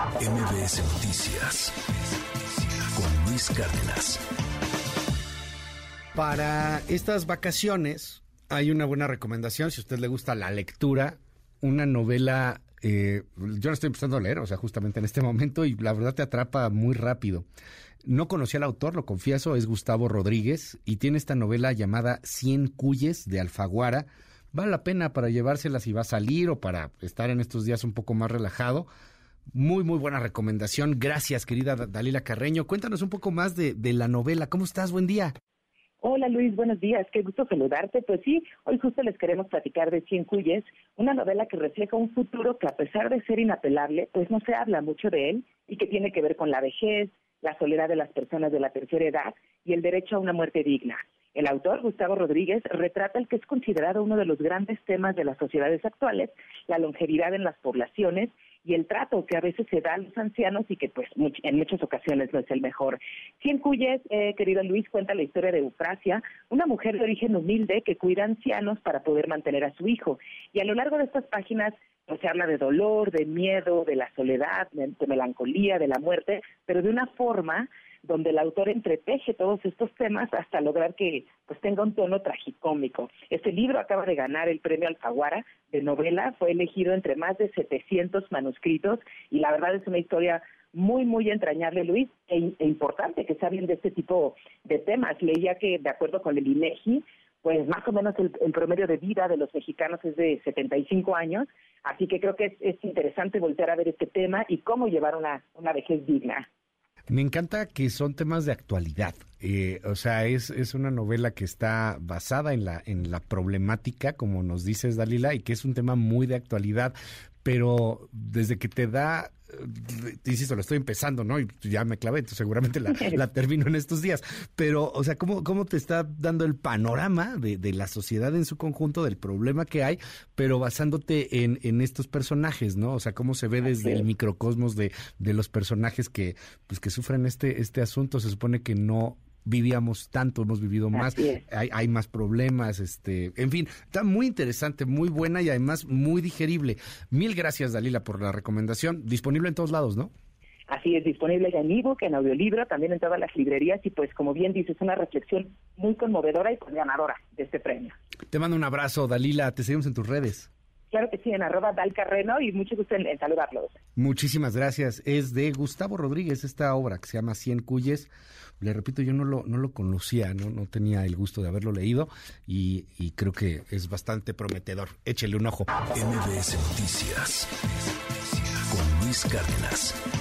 MBS Noticias con Luis Cárdenas. Para estas vacaciones hay una buena recomendación, si a usted le gusta la lectura, una novela, eh, yo la estoy empezando a leer, o sea, justamente en este momento, y la verdad te atrapa muy rápido. No conocí al autor, lo confieso, es Gustavo Rodríguez, y tiene esta novela llamada Cien Cuyes de Alfaguara. Vale la pena para llevárselas si va a salir o para estar en estos días un poco más relajado. Muy, muy buena recomendación. Gracias, querida Dalila Carreño. Cuéntanos un poco más de, la novela. ¿Cómo estás? Buen día. Hola Luis, buenos días, qué gusto saludarte. Pues sí, hoy justo les queremos platicar de Cien Cuyes, una novela que refleja un futuro que a pesar de ser inapelable, pues no se habla mucho de él y que tiene que ver con la vejez, la soledad de las personas de la tercera edad y el derecho a una muerte digna. El autor, Gustavo Rodríguez, retrata el que es considerado uno de los grandes temas de las sociedades actuales, la longevidad en las poblaciones y el trato que a veces se da a los ancianos y que pues en muchas ocasiones no es el mejor. Cien Cuyes, eh, querido Luis, cuenta la historia de Eufrasia, una mujer de origen humilde que cuida ancianos para poder mantener a su hijo. Y a lo largo de estas páginas pues, se habla de dolor, de miedo, de la soledad, de melancolía, de la muerte, pero de una forma donde el autor entreteje todos estos temas hasta lograr que pues tenga un tono tragicómico. Este libro acaba de ganar el premio Alfaguara de novela, fue elegido entre más de 700 manuscritos y la verdad es una historia muy, muy entrañable, Luis, e, e importante que se hablen de este tipo de temas. Leía que, de acuerdo con el INEGI, pues más o menos el, promedio de vida de los mexicanos es de 75 años, así que creo que es, es interesante voltear a ver este tema y cómo llevar una, una vejez digna. Me encanta que son temas de actualidad. Eh, o sea, es, es una novela que está basada en la, en la problemática, como nos dices, Dalila, y que es un tema muy de actualidad, pero desde que te da insisto, lo estoy empezando, ¿no? Y ya me clavé, entonces seguramente la, termino en estos días. Pero, o sea, ¿cómo, cómo te está dando el panorama de, de, la sociedad en su conjunto, del problema que hay, pero basándote en, en estos personajes, ¿no? O sea, cómo se ve desde el microcosmos de, de los personajes que, pues, que sufren este, este asunto. Se supone que no vivíamos tanto, hemos vivido más, hay, hay, más problemas, este, en fin, está muy interesante, muy buena y además muy digerible. Mil gracias, Dalila, por la recomendación. Disponible en todos lados, ¿no? Así es, disponible ya en ebook, en audiolibro, también en todas las librerías y pues como bien dices, una reflexión muy conmovedora y pues ganadora de este premio. Te mando un abrazo, Dalila, te seguimos en tus redes. Claro que sí, en arroba dalcarreno y mucho gusto en, saludarlos. Muchísimas gracias. Es de Gustavo Rodríguez esta obra que se llama Cien Cuyes. Le repito, yo no lo, no lo conocía, ¿no? no tenía el gusto de haberlo leído y, y creo que es bastante prometedor. Échele un ojo. MBS Noticias con Luis Cárdenas.